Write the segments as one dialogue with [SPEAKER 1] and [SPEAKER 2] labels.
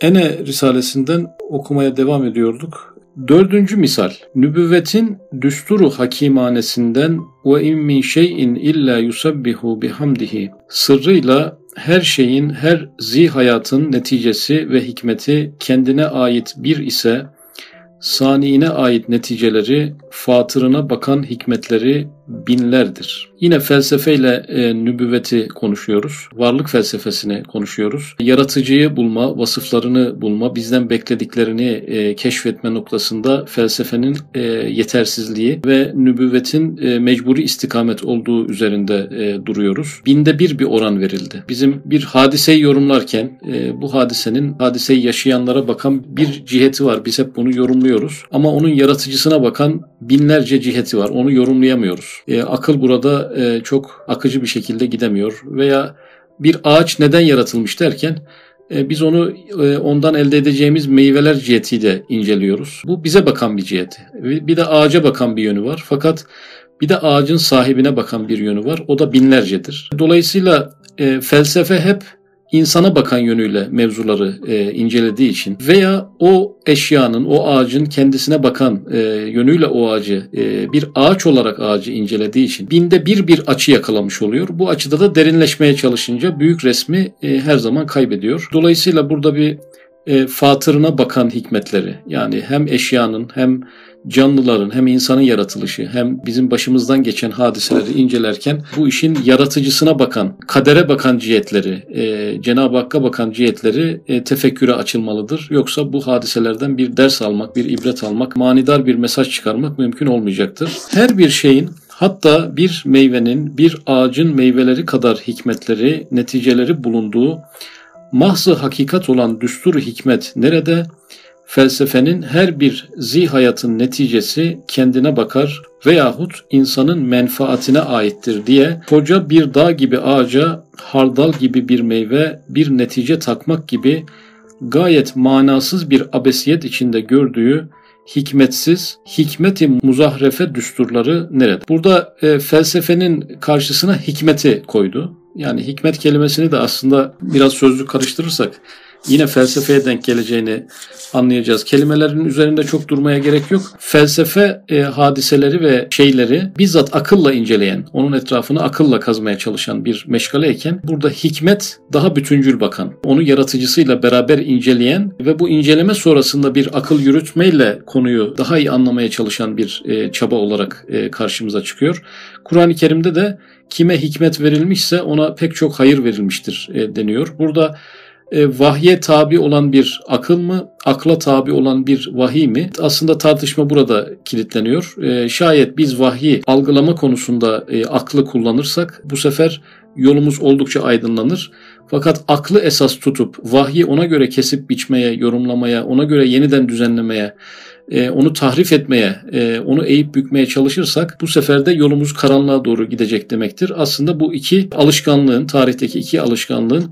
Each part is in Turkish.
[SPEAKER 1] Ene Risalesinden okumaya devam ediyorduk. Dördüncü misal. Nübüvvetin düsturu hakimanesinden ve in min şeyin illa yusabbihu bihamdihi sırrıyla her şeyin, her zi hayatın neticesi ve hikmeti kendine ait bir ise saniine ait neticeleri, fatırına bakan hikmetleri binlerdir. Yine felsefeyle e, nübüvveti konuşuyoruz. Varlık felsefesini konuşuyoruz. Yaratıcıyı bulma, vasıflarını bulma, bizden beklediklerini e, keşfetme noktasında felsefenin e, yetersizliği ve nübüvvetin e, mecburi istikamet olduğu üzerinde e, duruyoruz. Binde bir bir oran verildi. Bizim bir hadiseyi yorumlarken e, bu hadisenin hadiseyi yaşayanlara bakan bir ciheti var. Biz hep bunu yorumluyoruz. Ama onun yaratıcısına bakan binlerce ciheti var. Onu yorumlayamıyoruz. E, akıl burada e, çok akıcı bir şekilde gidemiyor veya bir ağaç neden yaratılmış derken e, biz onu e, ondan elde edeceğimiz meyveler cihetiyle inceliyoruz. Bu bize bakan bir cihet. Bir de ağaca bakan bir yönü var. Fakat bir de ağacın sahibine bakan bir yönü var. O da binlercedir. Dolayısıyla e, felsefe hep insana bakan yönüyle mevzuları e, incelediği için veya o eşyanın, o ağacın kendisine bakan e, yönüyle o ağacı e, bir ağaç olarak ağacı incelediği için binde bir bir açı yakalamış oluyor. Bu açıda da derinleşmeye çalışınca büyük resmi e, her zaman kaybediyor. Dolayısıyla burada bir e, fatırına bakan hikmetleri yani hem eşyanın hem canlıların hem insanın yaratılışı hem bizim başımızdan geçen hadiseleri incelerken bu işin yaratıcısına bakan, kadere bakan cihetleri, e, Cenab-ı Hakk'a bakan cihetleri e, tefekküre açılmalıdır. Yoksa bu hadiselerden bir ders almak, bir ibret almak, manidar bir mesaj çıkarmak mümkün olmayacaktır. Her bir şeyin Hatta bir meyvenin, bir ağacın meyveleri kadar hikmetleri, neticeleri bulunduğu mahzı hakikat olan düstur hikmet nerede? Felsefenin her bir zihayatın neticesi kendine bakar veyahut insanın menfaatine aittir diye koca bir dağ gibi ağaca hardal gibi bir meyve bir netice takmak gibi gayet manasız bir abesiyet içinde gördüğü hikmetsiz, hikmeti muzahrefe düsturları nerede? Burada e, felsefenin karşısına hikmeti koydu. Yani hikmet kelimesini de aslında biraz sözlük karıştırırsak yine felsefeye denk geleceğini anlayacağız. Kelimelerin üzerinde çok durmaya gerek yok. Felsefe e, hadiseleri ve şeyleri bizzat akılla inceleyen, onun etrafını akılla kazmaya çalışan bir meşgaleyken burada hikmet daha bütüncül bakan, onu yaratıcısıyla beraber inceleyen ve bu inceleme sonrasında bir akıl yürütmeyle konuyu daha iyi anlamaya çalışan bir e, çaba olarak e, karşımıza çıkıyor. Kur'an-ı Kerim'de de kime hikmet verilmişse ona pek çok hayır verilmiştir e, deniyor. Burada e, vahye tabi olan bir akıl mı, akla tabi olan bir vahiy mi? Aslında tartışma burada kilitleniyor. E, şayet biz vahyi algılama konusunda e, aklı kullanırsak bu sefer yolumuz oldukça aydınlanır. Fakat aklı esas tutup vahyi ona göre kesip biçmeye, yorumlamaya, ona göre yeniden düzenlemeye, onu tahrif etmeye, onu eğip bükmeye çalışırsak bu sefer de yolumuz karanlığa doğru gidecek demektir. Aslında bu iki alışkanlığın, tarihteki iki alışkanlığın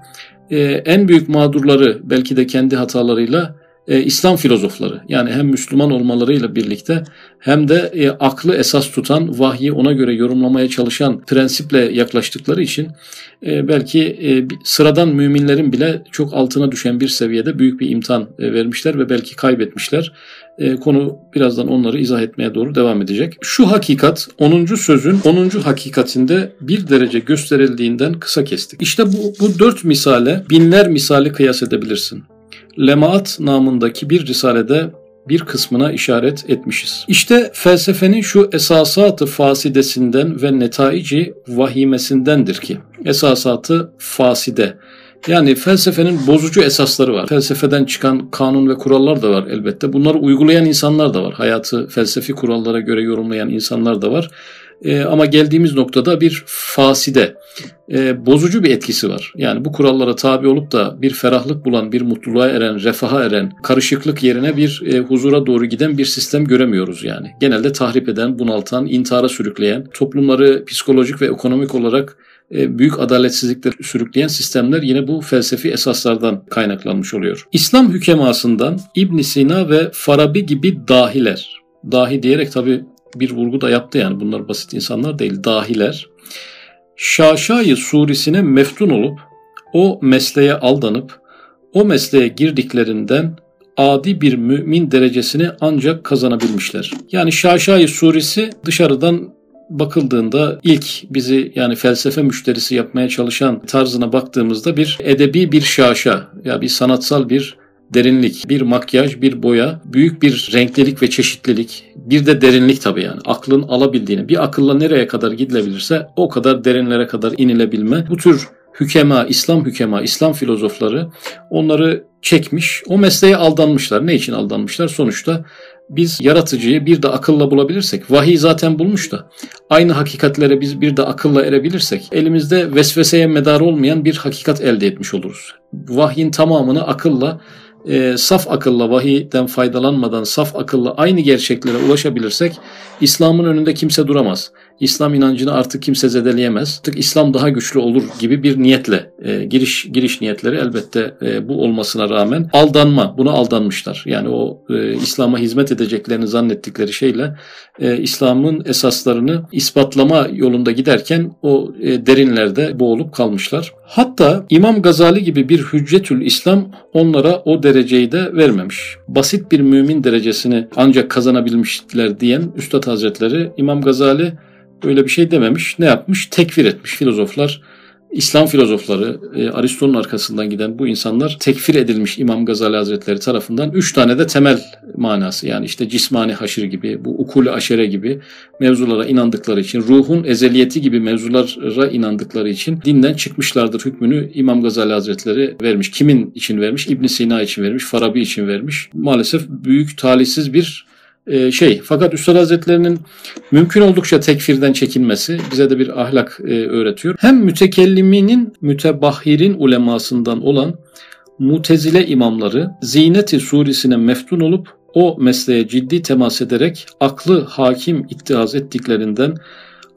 [SPEAKER 1] e, en büyük mağdurları belki de kendi hatalarıyla e, İslam filozofları yani hem Müslüman olmalarıyla birlikte hem de e, aklı esas tutan vahyi ona göre yorumlamaya çalışan prensiple yaklaştıkları için e, belki e, sıradan müminlerin bile çok altına düşen bir seviyede büyük bir imtihan e, vermişler ve belki kaybetmişler. E, konu birazdan onları izah etmeye doğru devam edecek. Şu hakikat 10. sözün 10. hakikatinde bir derece gösterildiğinden kısa kestik. İşte bu, bu dört misale binler misali kıyas edebilirsin. Lemaat namındaki bir risalede bir kısmına işaret etmişiz. İşte felsefenin şu esasatı fasidesinden ve netaici vahimesindendir ki esasatı faside yani felsefenin bozucu esasları var. Felsefeden çıkan kanun ve kurallar da var elbette. Bunları uygulayan insanlar da var. Hayatı felsefi kurallara göre yorumlayan insanlar da var. E, ama geldiğimiz noktada bir faside, e, bozucu bir etkisi var. Yani bu kurallara tabi olup da bir ferahlık bulan, bir mutluluğa eren, refaha eren, karışıklık yerine bir e, huzura doğru giden bir sistem göremiyoruz yani. Genelde tahrip eden, bunaltan, intihara sürükleyen, toplumları psikolojik ve ekonomik olarak e, büyük adaletsizlikler sürükleyen sistemler yine bu felsefi esaslardan kaynaklanmış oluyor. İslam hükemasından İbn Sina ve Farabi gibi dahiler, dahi diyerek tabi bir vurgu da yaptı yani bunlar basit insanlar değil dahiler. Şaşayı surisine meftun olup o mesleğe aldanıp o mesleğe girdiklerinden adi bir mümin derecesini ancak kazanabilmişler. Yani Şaşai suresi dışarıdan bakıldığında ilk bizi yani felsefe müşterisi yapmaya çalışan tarzına baktığımızda bir edebi bir şaşa ya bir sanatsal bir derinlik, bir makyaj, bir boya, büyük bir renklilik ve çeşitlilik, bir de derinlik tabii yani. Aklın alabildiğini, bir akılla nereye kadar gidilebilirse o kadar derinlere kadar inilebilme. Bu tür hükema, İslam hükema, İslam filozofları onları çekmiş. O mesleğe aldanmışlar. Ne için aldanmışlar? Sonuçta biz yaratıcıyı bir de akılla bulabilirsek, vahiy zaten bulmuş da aynı hakikatlere biz bir de akılla erebilirsek elimizde vesveseye medar olmayan bir hakikat elde etmiş oluruz. Vahyin tamamını akılla e, saf akılla vahiyden faydalanmadan saf akılla aynı gerçeklere ulaşabilirsek İslam'ın önünde kimse duramaz. İslam inancını artık kimse zedeleyemez. Artık İslam daha güçlü olur gibi bir niyetle e, giriş giriş niyetleri elbette e, bu olmasına rağmen aldanma. Buna aldanmışlar. Yani o e, İslam'a hizmet edeceklerini zannettikleri şeyle e, İslam'ın esaslarını ispatlama yolunda giderken o e, derinlerde boğulup kalmışlar. Hatta İmam Gazali gibi bir hüccetül İslam onlara o dereceyi de vermemiş. Basit bir mümin derecesini ancak kazanabilmişler diyen Üstad Hazretleri İmam Gazali öyle bir şey dememiş. Ne yapmış? Tekfir etmiş filozoflar. İslam filozofları, e, Aristo'nun arkasından giden bu insanlar tekfir edilmiş İmam Gazali Hazretleri tarafından. Üç tane de temel manası yani işte cismani haşir gibi, bu ukul aşere gibi mevzulara inandıkları için, ruhun ezeliyeti gibi mevzulara inandıkları için dinden çıkmışlardır hükmünü İmam Gazali Hazretleri vermiş. Kimin için vermiş? İbn Sina için vermiş, Farabi için vermiş. Maalesef büyük talihsiz bir e, şey fakat Üstad Hazretlerinin mümkün oldukça tekfirden çekinmesi bize de bir ahlak e, öğretiyor. Hem mütekelliminin mütebahhirin ulemasından olan mutezile imamları Ziyneti suresine meftun olup o mesleğe ciddi temas ederek aklı hakim ittihaz ettiklerinden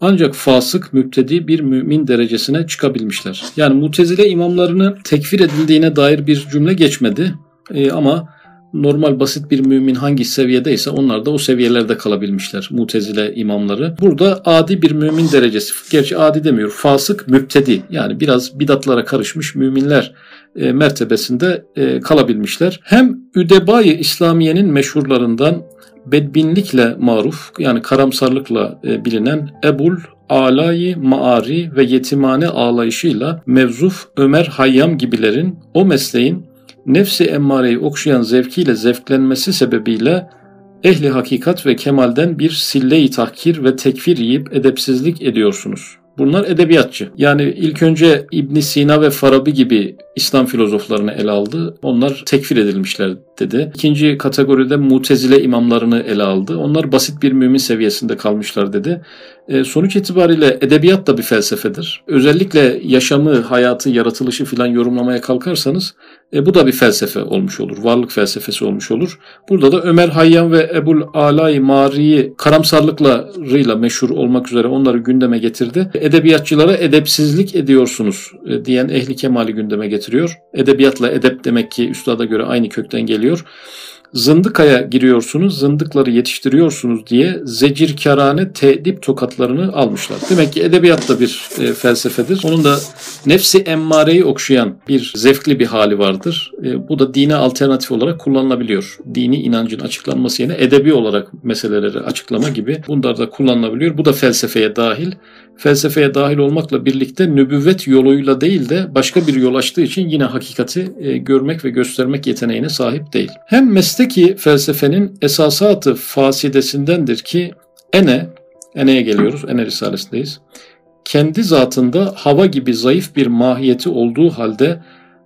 [SPEAKER 1] ancak fasık, müptedi bir mümin derecesine çıkabilmişler. Yani mutezile imamlarını tekfir edildiğine dair bir cümle geçmedi. E, ama normal basit bir mümin hangi seviyedeyse onlar da o seviyelerde kalabilmişler mutezile imamları. Burada adi bir mümin derecesi. Gerçi adi demiyor. Fasık müptedi yani biraz bidatlara karışmış müminler e, mertebesinde e, kalabilmişler. Hem Üdebayı İslamiye'nin meşhurlarından bedbinlikle maruf yani karamsarlıkla e, bilinen Ebul Alayı Maari ve yetimane ağlayışıyla mevzuf Ömer Hayyam gibilerin o mesleğin nefsi emmareyi okşayan zevkiyle zevklenmesi sebebiyle ehli hakikat ve kemalden bir sille-i tahkir ve tekfir yiyip edepsizlik ediyorsunuz. Bunlar edebiyatçı. Yani ilk önce İbn Sina ve Farabi gibi İslam filozoflarını ele aldı. Onlar tekfir edilmişler dedi. İkinci kategoride mutezile imamlarını ele aldı. Onlar basit bir mümin seviyesinde kalmışlar dedi. E, sonuç itibariyle edebiyat da bir felsefedir. Özellikle yaşamı, hayatı, yaratılışı filan yorumlamaya kalkarsanız e, bu da bir felsefe olmuş olur. Varlık felsefesi olmuş olur. Burada da Ömer Hayyam ve Ebul Alay Mari'yi karamsarlıklarıyla meşhur olmak üzere onları gündeme getirdi. Edebiyatçılara edepsizlik ediyorsunuz e, diyen ehli kemali gündeme getiriyor. Edebiyatla edep demek ki üstada göre aynı kökten geliyor zındıkaya giriyorsunuz, zındıkları yetiştiriyorsunuz diye zecirkarane tedip tokatlarını almışlar. Demek ki edebiyat da bir e, felsefedir. Onun da nefsi emmareyi okşayan bir zevkli bir hali vardır. E, bu da dine alternatif olarak kullanılabiliyor. Dini inancın açıklanması yerine edebi olarak meseleleri açıklama gibi bunlar da kullanılabiliyor. Bu da felsefeye dahil felsefeye dahil olmakla birlikte nübüvvet yoluyla değil de başka bir yol açtığı için yine hakikati e, görmek ve göstermek yeteneğine sahip değil. Hem mesleki felsefenin esasatı fasidesindendir ki ene, eneye geliyoruz, ene risalesindeyiz. Kendi zatında hava gibi zayıf bir mahiyeti olduğu halde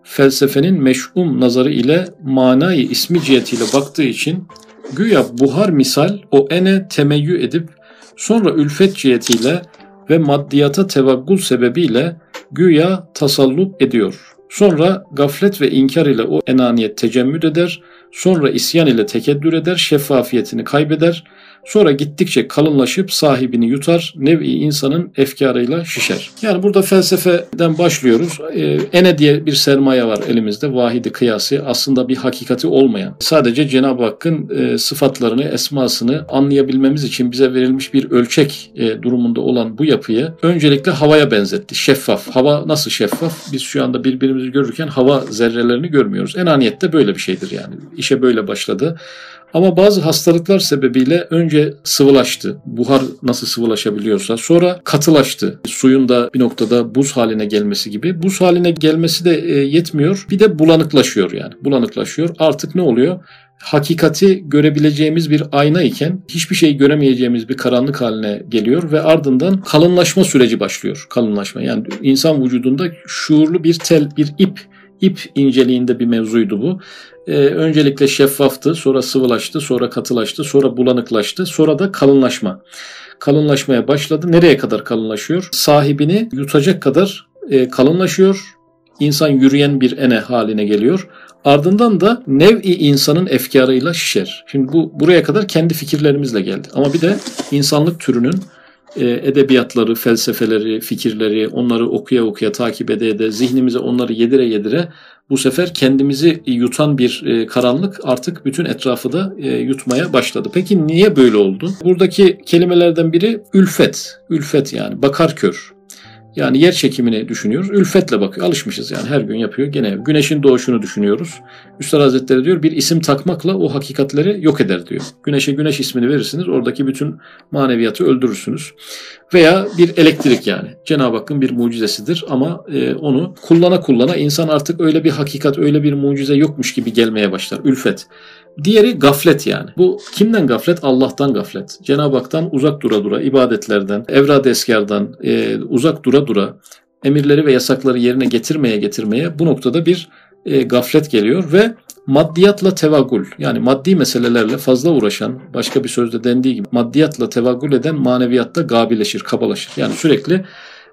[SPEAKER 1] felsefenin meş'um nazarı ile manayı ismi cihetiyle baktığı için güya buhar misal o ene temeyyü edip sonra ülfet cihetiyle ve maddiyata tevaggul sebebiyle güya tasallut ediyor. Sonra gaflet ve inkar ile o enaniyet tecemmüd eder, sonra isyan ile tekeddür eder, şeffafiyetini kaybeder Sonra gittikçe kalınlaşıp sahibini yutar, nevi insanın efkarıyla şişer. Yani burada felsefeden başlıyoruz. Ee, ene diye bir sermaye var elimizde, vahidi kıyası. Aslında bir hakikati olmayan. Sadece Cenab-ı Hakk'ın e, sıfatlarını, esmasını anlayabilmemiz için bize verilmiş bir ölçek e, durumunda olan bu yapıyı öncelikle havaya benzetti. Şeffaf. Hava nasıl şeffaf? Biz şu anda birbirimizi görürken hava zerrelerini görmüyoruz. Enaniyette böyle bir şeydir yani. İşe böyle başladı. Ama bazı hastalıklar sebebiyle önce sıvılaştı. Buhar nasıl sıvılaşabiliyorsa sonra katılaştı. Suyun da bir noktada buz haline gelmesi gibi. Buz haline gelmesi de e, yetmiyor. Bir de bulanıklaşıyor yani. Bulanıklaşıyor. Artık ne oluyor? hakikati görebileceğimiz bir ayna iken hiçbir şey göremeyeceğimiz bir karanlık haline geliyor ve ardından kalınlaşma süreci başlıyor. Kalınlaşma yani insan vücudunda şuurlu bir tel, bir ip ip inceliğinde bir mevzuydu bu. Ee, öncelikle şeffaftı, sonra sıvılaştı, sonra katılaştı, sonra bulanıklaştı, sonra da kalınlaşma. Kalınlaşmaya başladı. Nereye kadar kalınlaşıyor? Sahibini yutacak kadar e, kalınlaşıyor. İnsan yürüyen bir ene haline geliyor. Ardından da nev'i insanın efkarıyla şişer. Şimdi bu buraya kadar kendi fikirlerimizle geldi. Ama bir de insanlık türünün e, edebiyatları, felsefeleri, fikirleri onları okuya okuya takip ede ede zihnimize onları yedire yedire bu sefer kendimizi yutan bir e, karanlık artık bütün etrafı da e, yutmaya başladı. Peki niye böyle oldu? Buradaki kelimelerden biri ülfet. Ülfet yani bakar kör. Yani yer çekimini düşünüyoruz. Ülfetle bakıyor. Alışmışız yani her gün yapıyor. Gene güneşin doğuşunu düşünüyoruz. Üstad Hazretleri diyor bir isim takmakla o hakikatleri yok eder diyor. Güneşe güneş ismini verirsiniz. Oradaki bütün maneviyatı öldürürsünüz. Veya bir elektrik yani. Cenab-ı Hakk'ın bir mucizesidir ama e, onu kullana kullana insan artık öyle bir hakikat, öyle bir mucize yokmuş gibi gelmeye başlar. Ülfet. Diğeri gaflet yani. Bu kimden gaflet? Allah'tan gaflet. Cenab-ı Hak'tan uzak dura dura, ibadetlerden, evrad eskardan e, uzak dura dura, emirleri ve yasakları yerine getirmeye getirmeye bu noktada bir e, gaflet geliyor ve maddiyatla tevagül yani maddi meselelerle fazla uğraşan başka bir sözde dendiği gibi maddiyatla tevagül eden maneviyatta gabileşir, kabalaşır. Yani sürekli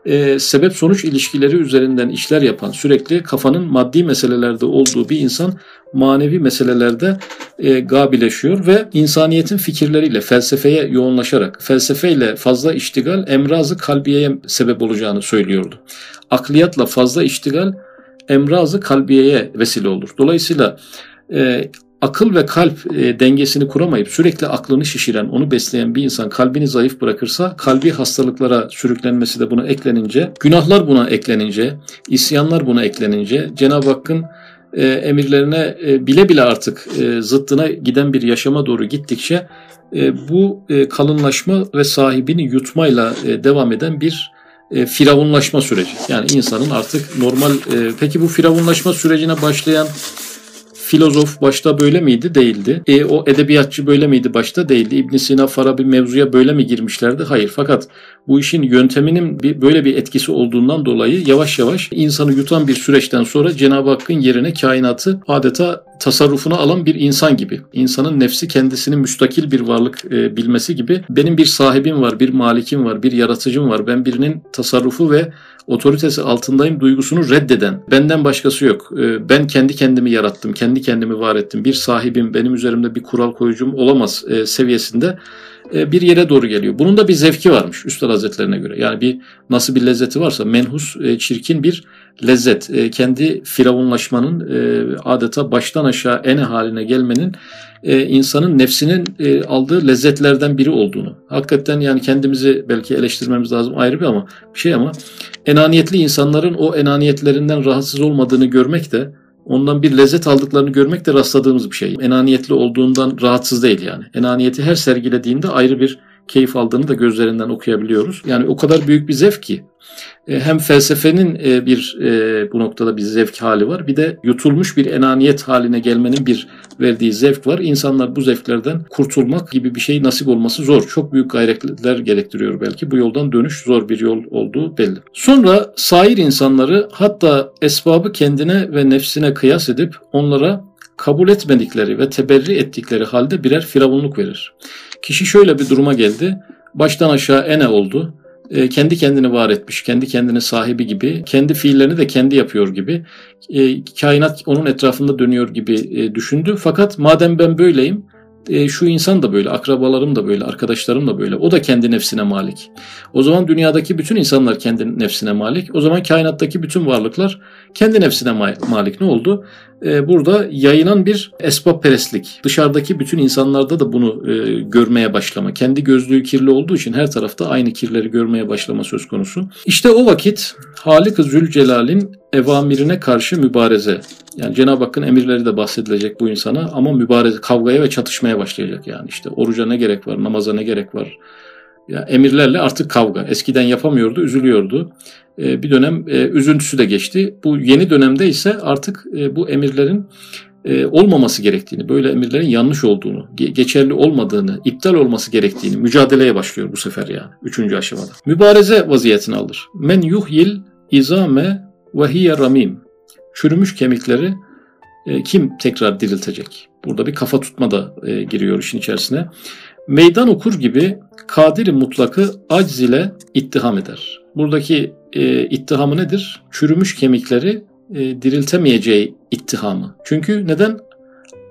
[SPEAKER 1] e, sebep sonuç ilişkileri üzerinden işler yapan, sürekli kafanın maddi meselelerde olduğu bir insan manevi meselelerde e, gabileşiyor ve insaniyetin fikirleriyle felsefeye yoğunlaşarak felsefeyle fazla iştigal emrazı kalbiyeye sebep olacağını söylüyordu. Akliyatla fazla iştigal emrazı kalbiyeye vesile olur. Dolayısıyla e, akıl ve kalp e, dengesini kuramayıp sürekli aklını şişiren, onu besleyen bir insan kalbini zayıf bırakırsa kalbi hastalıklara sürüklenmesi de buna eklenince, günahlar buna eklenince, isyanlar buna eklenince Cenab-ı Hakk'ın e, emirlerine e, bile bile artık e, zıttına giden bir yaşama doğru gittikçe e, bu e, kalınlaşma ve sahibini yutmayla e, devam eden bir e, firavunlaşma süreci. Yani insanın artık normal e, peki bu firavunlaşma sürecine başlayan filozof başta böyle miydi? Değildi. E, o edebiyatçı böyle miydi? Başta değildi. İbn Sina, Farabi mevzuya böyle mi girmişlerdi? Hayır. Fakat bu işin yönteminin bir, böyle bir etkisi olduğundan dolayı yavaş yavaş insanı yutan bir süreçten sonra Cenab-ı Hakk'ın yerine kainatı adeta tasarrufuna alan bir insan gibi. İnsanın nefsi kendisini müstakil bir varlık e, bilmesi gibi benim bir sahibim var, bir malikim var, bir yaratıcım var. Ben birinin tasarrufu ve otoritesi altındayım duygusunu reddeden, benden başkası yok. E, ben kendi kendimi yarattım, kendi kendimi var ettim. Bir sahibim, benim üzerimde bir kural koyucum olamaz e, seviyesinde e, bir yere doğru geliyor. Bunun da bir zevki varmış Üstad Hazretlerine göre. Yani bir nasıl bir lezzeti varsa menhus, çirkin bir lezzet. E, kendi firavunlaşmanın adeta baştan aşağı ene haline gelmenin insanın nefsinin aldığı lezzetlerden biri olduğunu. Hakikaten yani kendimizi belki eleştirmemiz lazım ayrı bir ama bir şey ama enaniyetli insanların o enaniyetlerinden rahatsız olmadığını görmek de ondan bir lezzet aldıklarını görmek de rastladığımız bir şey. Enaniyetli olduğundan rahatsız değil yani. Enaniyeti her sergilediğinde ayrı bir keyif aldığını da gözlerinden okuyabiliyoruz. Yani o kadar büyük bir zevk ki e, hem felsefenin e, bir e, bu noktada bir zevk hali var bir de yutulmuş bir enaniyet haline gelmenin bir verdiği zevk var. İnsanlar bu zevklerden kurtulmak gibi bir şey nasip olması zor. Çok büyük gayretler gerektiriyor belki. Bu yoldan dönüş zor bir yol olduğu belli. Sonra sair insanları hatta esbabı kendine ve nefsine kıyas edip onlara kabul etmedikleri ve teberri ettikleri halde birer firavunluk verir. Kişi şöyle bir duruma geldi. Baştan aşağı ene oldu. E, kendi kendini var etmiş, kendi kendini sahibi gibi, kendi fiillerini de kendi yapıyor gibi, e, kainat onun etrafında dönüyor gibi e, düşündü. Fakat madem ben böyleyim, şu insan da böyle, akrabalarım da böyle, arkadaşlarım da böyle. O da kendi nefsine malik. O zaman dünyadaki bütün insanlar kendi nefsine malik. O zaman kainattaki bütün varlıklar kendi nefsine malik. Ne oldu? E, burada yayılan bir esbab perestlik. Dışarıdaki bütün insanlarda da bunu e, görmeye başlama. Kendi gözlüğü kirli olduğu için her tarafta aynı kirleri görmeye başlama söz konusu. İşte o vakit Halik-ı Zülcelal'in evamirine karşı mübareze. Yani Cenab-ı Hakk'ın emirleri de bahsedilecek bu insana ama mübareze, kavgaya ve çatışmaya başlayacak yani. işte oruca ne gerek var, namaza ne gerek var. Ya emirlerle artık kavga. Eskiden yapamıyordu, üzülüyordu. Ee, bir dönem e, üzüntüsü de geçti. Bu yeni dönemde ise artık e, bu emirlerin e, olmaması gerektiğini, böyle emirlerin yanlış olduğunu, geçerli olmadığını, iptal olması gerektiğini mücadeleye başlıyor bu sefer yani. Üçüncü aşamada. Mübareze vaziyetini alır. Men yuhyil izame ve hiye ramim. Çürümüş kemikleri e, kim tekrar diriltecek? Burada bir kafa tutma da e, giriyor işin içerisine. Meydan okur gibi kadiri mutlakı acz ile ittiham eder. Buradaki e, ittihamı nedir? Çürümüş kemikleri e, diriltemeyeceği ittihamı. Çünkü neden?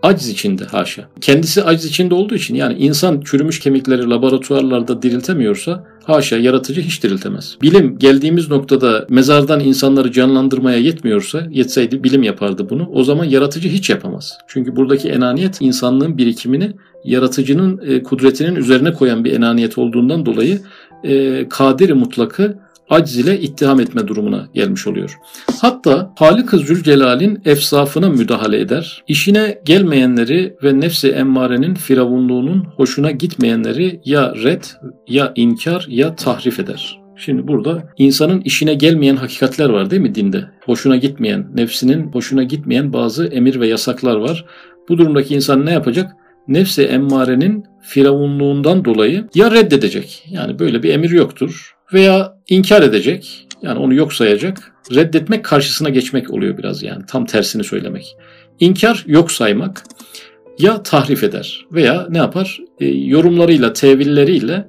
[SPEAKER 1] Aciz içinde haşa. Kendisi aciz içinde olduğu için yani insan çürümüş kemikleri laboratuvarlarda diriltemiyorsa haşa yaratıcı hiç diriltemez. Bilim geldiğimiz noktada mezardan insanları canlandırmaya yetmiyorsa yetseydi bilim yapardı bunu. O zaman yaratıcı hiç yapamaz. Çünkü buradaki enaniyet insanlığın birikimini yaratıcının e, kudretinin üzerine koyan bir enaniyet olduğundan dolayı e, kadiri mutlakı aciz ile ittiham etme durumuna gelmiş oluyor. Hatta Halik-ı Zülcelal'in efsafına müdahale eder. İşine gelmeyenleri ve nefsi emmarenin firavunluğunun hoşuna gitmeyenleri ya red ya inkar ya tahrif eder. Şimdi burada insanın işine gelmeyen hakikatler var değil mi dinde? Hoşuna gitmeyen, nefsinin hoşuna gitmeyen bazı emir ve yasaklar var. Bu durumdaki insan ne yapacak? Nefsi emmarenin firavunluğundan dolayı ya reddedecek. Yani böyle bir emir yoktur veya inkar edecek. Yani onu yok sayacak. Reddetmek karşısına geçmek oluyor biraz yani. Tam tersini söylemek. İnkar yok saymak ya tahrif eder veya ne yapar? E, yorumlarıyla, tevilleriyle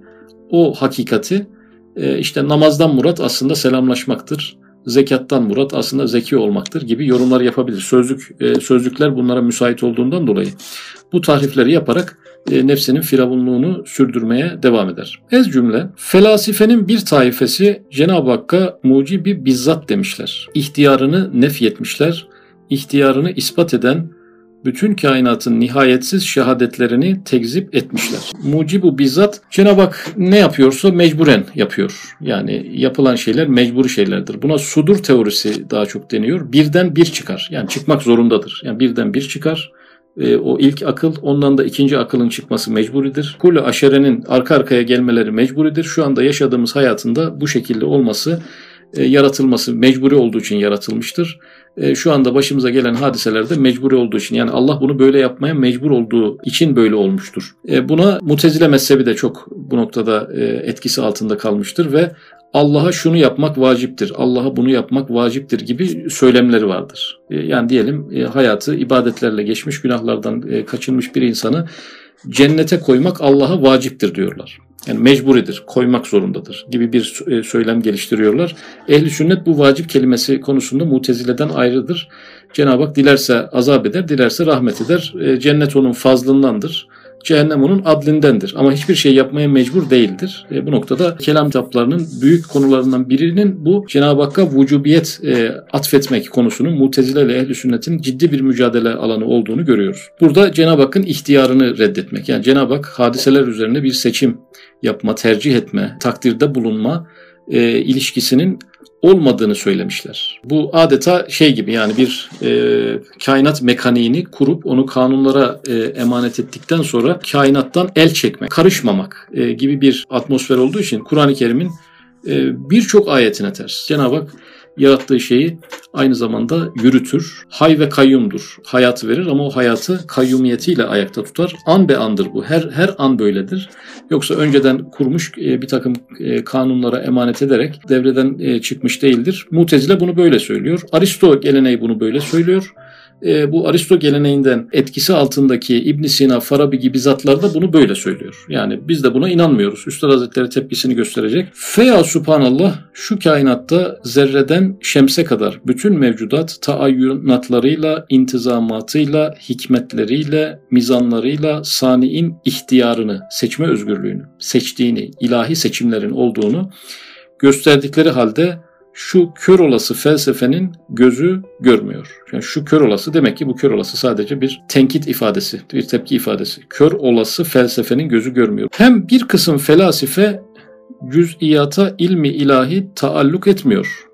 [SPEAKER 1] o hakikati e, işte namazdan murat aslında selamlaşmaktır. Zekattan murat aslında zeki olmaktır gibi yorumlar yapabilir. Sözlük e, sözlükler bunlara müsait olduğundan dolayı bu tahrifleri yaparak e, nefsinin firavunluğunu sürdürmeye devam eder. Ez cümle, felasifenin bir taifesi Cenab-ı Hakk'a mucibi bizzat demişler. İhtiyarını nefyetmişler, ihtiyarını ispat eden bütün kainatın nihayetsiz şehadetlerini tekzip etmişler. Mucibu bizzat Cenab-ı Hak ne yapıyorsa mecburen yapıyor. Yani yapılan şeyler mecburi şeylerdir. Buna sudur teorisi daha çok deniyor. Birden bir çıkar. Yani çıkmak zorundadır. Yani birden bir çıkar e, o ilk akıl ondan da ikinci akılın çıkması mecburidir. Kulü aşerenin arka arkaya gelmeleri mecburidir. Şu anda yaşadığımız hayatında bu şekilde olması e, yaratılması mecburi olduğu için yaratılmıştır. E, şu anda başımıza gelen hadiselerde mecburi olduğu için yani Allah bunu böyle yapmaya mecbur olduğu için böyle olmuştur. E, buna mutezile mezhebi de çok bu noktada e, etkisi altında kalmıştır ve Allah'a şunu yapmak vaciptir, Allah'a bunu yapmak vaciptir gibi söylemleri vardır. E, yani diyelim e, hayatı ibadetlerle geçmiş, günahlardan e, kaçınmış bir insanı cennete koymak Allah'a vaciptir diyorlar. Yani mecburidir, koymak zorundadır gibi bir söylem geliştiriyorlar. Ehli sünnet bu vacip kelimesi konusunda mutezileden ayrıdır. Cenab-ı Hak dilerse azap eder, dilerse rahmet eder. Cennet onun fazlındandır cehennem onun adlindendir. Ama hiçbir şey yapmaya mecbur değildir. E, bu noktada kelam kitaplarının büyük konularından birinin bu Cenab-ı Hakk'a vücubiyet e, atfetmek konusunun mutezile ile ehl sünnetin ciddi bir mücadele alanı olduğunu görüyoruz. Burada Cenab-ı Hakk'ın ihtiyarını reddetmek. Yani Cenab-ı Hak hadiseler üzerine bir seçim yapma, tercih etme, takdirde bulunma e, ilişkisinin olmadığını söylemişler. Bu adeta şey gibi yani bir e, kainat mekaniğini kurup onu kanunlara e, emanet ettikten sonra kainattan el çekmek, karışmamak e, gibi bir atmosfer olduğu için Kur'an-ı Kerim'in e, birçok ayetine ters. Cenab-ı Hak yarattığı şeyi aynı zamanda yürütür. Hay ve kayyumdur. Hayatı verir ama o hayatı kayyumiyetiyle ayakta tutar. An be andır bu. Her her an böyledir. Yoksa önceden kurmuş e, bir takım e, kanunlara emanet ederek devreden e, çıkmış değildir. Mutezile bunu böyle söylüyor. Aristo geleneği bunu böyle söylüyor. E, bu Aristo geleneğinden etkisi altındaki İbn Sina, Farabi gibi zatlar da bunu böyle söylüyor. Yani biz de buna inanmıyoruz. Üstad Hazretleri tepkisini gösterecek. Feya subhanallah şu kainatta zerreden şemse kadar bütün mevcudat taayyunatlarıyla, intizamatıyla, hikmetleriyle, mizanlarıyla saniin ihtiyarını, seçme özgürlüğünü, seçtiğini, ilahi seçimlerin olduğunu gösterdikleri halde şu kör olası felsefenin gözü görmüyor. Yani şu kör olası demek ki bu kör olası sadece bir tenkit ifadesi, bir tepki ifadesi. Kör olası felsefenin gözü görmüyor. Hem bir kısım felasife cüz'iyata ilmi ilahi taalluk etmiyor.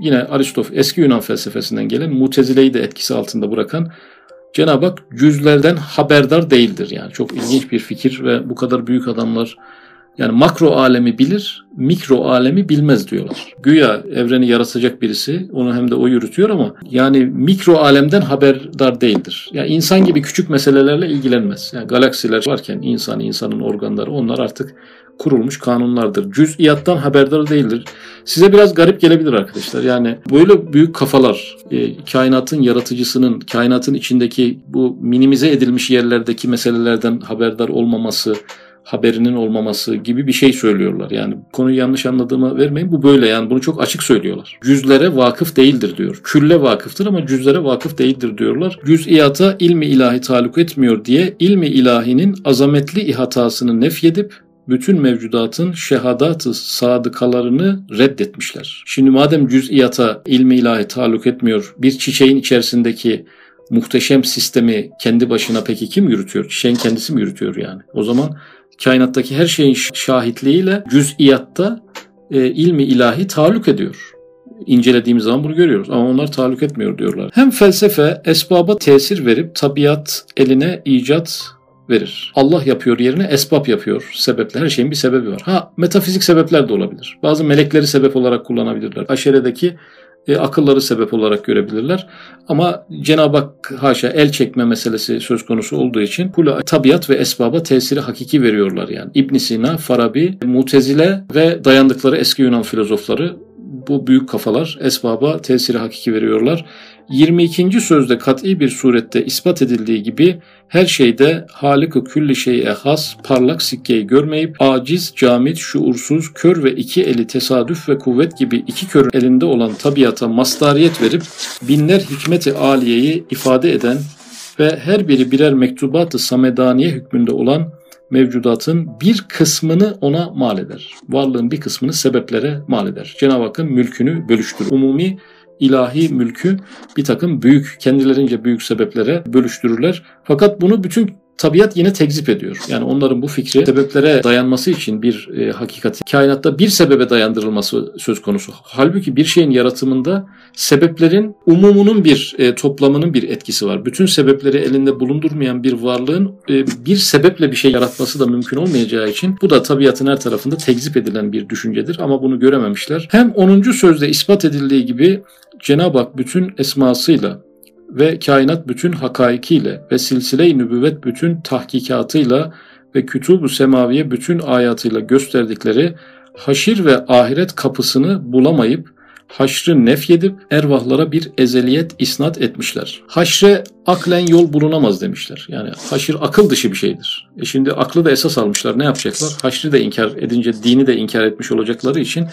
[SPEAKER 1] Yine Aristof eski Yunan felsefesinden gelen mutezileyi de etkisi altında bırakan Cenab-ı Hak cüzlerden haberdar değildir. Yani çok ilginç bir fikir ve bu kadar büyük adamlar yani makro alemi bilir, mikro alemi bilmez diyorlar. Güya evreni yaratacak birisi, onu hem de o yürütüyor ama yani mikro alemden haberdar değildir. Yani insan gibi küçük meselelerle ilgilenmez. Yani galaksiler varken insan, insanın organları onlar artık kurulmuş kanunlardır. Cüz'iyattan haberdar değildir. Size biraz garip gelebilir arkadaşlar. Yani böyle büyük kafalar, e, kainatın yaratıcısının, kainatın içindeki bu minimize edilmiş yerlerdeki meselelerden haberdar olmaması, haberinin olmaması gibi bir şey söylüyorlar. Yani konuyu yanlış anladığımı vermeyin. Bu böyle yani bunu çok açık söylüyorlar. Cüzlere vakıf değildir diyor. Külle vakıftır ama cüzlere vakıf değildir diyorlar. Cüz'iyata ilmi ilahi taluk etmiyor diye ilmi ilahinin azametli ihatasını nefyedip bütün mevcudatın şehadatı sadıkalarını reddetmişler. Şimdi madem cüz'iyata ilmi ilahi taluk etmiyor, bir çiçeğin içerisindeki muhteşem sistemi kendi başına peki kim yürütüyor? Çiçeğin kendisi mi yürütüyor yani? O zaman kainattaki her şeyin şahitliğiyle cüz'iyatta e, ilmi ilahi taluk ediyor. İncelediğimiz zaman bunu görüyoruz ama onlar taluk etmiyor diyorlar. Hem felsefe esbaba tesir verip tabiat eline icat verir. Allah yapıyor yerine esbab yapıyor. Sebeple her şeyin bir sebebi var. Ha metafizik sebepler de olabilir. Bazı melekleri sebep olarak kullanabilirler. Aşeredeki e, akılları sebep olarak görebilirler. Ama Cenab-ı Hak haşa el çekme meselesi söz konusu olduğu için kula tabiat ve esbaba tesiri hakiki veriyorlar yani. İbn Sina, Farabi, Mutezile ve dayandıkları eski Yunan filozofları bu büyük kafalar esbaba tesiri hakiki veriyorlar. 22. sözde kat'i bir surette ispat edildiği gibi her şeyde Halık-ı külli şeye has parlak sikkeyi görmeyip aciz, camit, şuursuz, kör ve iki eli tesadüf ve kuvvet gibi iki kör elinde olan tabiata mastariyet verip binler hikmeti aliyeyi ifade eden ve her biri birer mektubat-ı samedaniye hükmünde olan mevcudatın bir kısmını ona mal eder. Varlığın bir kısmını sebeplere mal eder. Cenab-ı Hakk'ın mülkünü bölüştürür. Umumi ilahi mülkü bir takım büyük, kendilerince büyük sebeplere bölüştürürler. Fakat bunu bütün tabiat yine tekzip ediyor. Yani onların bu fikri sebeplere dayanması için bir e, hakikati kainatta bir sebebe dayandırılması söz konusu. Halbuki bir şeyin yaratımında sebeplerin umumunun bir e, toplamının bir etkisi var. Bütün sebepleri elinde bulundurmayan bir varlığın e, bir sebeple bir şey yaratması da mümkün olmayacağı için bu da tabiatın her tarafında tekzip edilen bir düşüncedir ama bunu görememişler. Hem 10. sözde ispat edildiği gibi Cenab-ı Hak bütün esmasıyla ve kainat bütün hakaikiyle ve silsile-i nübüvvet bütün tahkikatıyla ve kütub-u semaviye bütün ayatıyla gösterdikleri haşir ve ahiret kapısını bulamayıp haşrı nefyedip ervahlara bir ezeliyet isnat etmişler. Haşre aklen yol bulunamaz demişler. Yani haşir akıl dışı bir şeydir. E şimdi aklı da esas almışlar. Ne yapacaklar? Haşrı da inkar edince dini de inkar etmiş olacakları için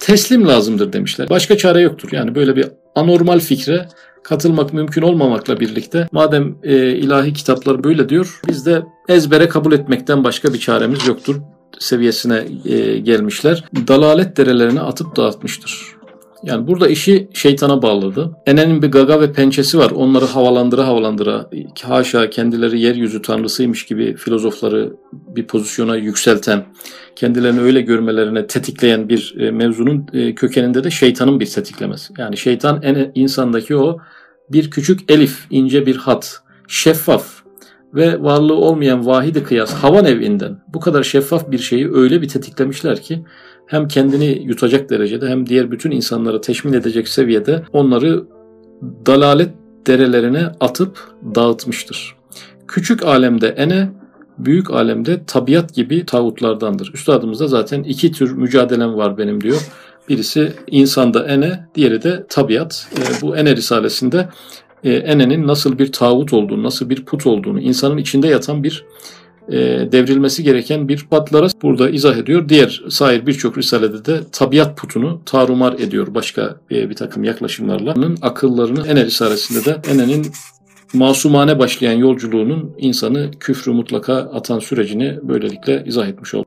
[SPEAKER 1] teslim lazımdır demişler. Başka çare yoktur. Yani böyle bir anormal fikre katılmak mümkün olmamakla birlikte madem e, ilahi kitaplar böyle diyor biz de ezbere kabul etmekten başka bir çaremiz yoktur seviyesine e, gelmişler. Dalalet derelerini atıp dağıtmıştır. Yani burada işi şeytana bağladı. Enenin bir gaga ve pençesi var. Onları havalandıra havalandıra haşa kendileri yeryüzü tanrısıymış gibi filozofları bir pozisyona yükselten, kendilerini öyle görmelerine tetikleyen bir e, mevzunun e, kökeninde de şeytanın bir tetiklemesi. Yani şeytan en insandaki o bir küçük elif, ince bir hat, şeffaf ve varlığı olmayan vahidi kıyas havan evinden bu kadar şeffaf bir şeyi öyle bir tetiklemişler ki hem kendini yutacak derecede hem diğer bütün insanları teşmin edecek seviyede onları dalalet derelerine atıp dağıtmıştır. Küçük alemde ene, büyük alemde tabiat gibi tağutlardandır. Üstadımızda zaten iki tür mücadelem var benim diyor. Birisi insanda ene, diğeri de tabiat. E, bu ene risalesinde e, Ene'nin nasıl bir tağut olduğunu, nasıl bir put olduğunu, insanın içinde yatan bir e, devrilmesi gereken bir patlara burada izah ediyor. Diğer sair birçok risalede de tabiat putunu tarumar ediyor başka e, bir takım yaklaşımlarla. Akıllarını Ene risalesinde de Ene'nin masumane başlayan yolculuğunun insanı küfrü mutlaka atan sürecini böylelikle izah etmiş oldu.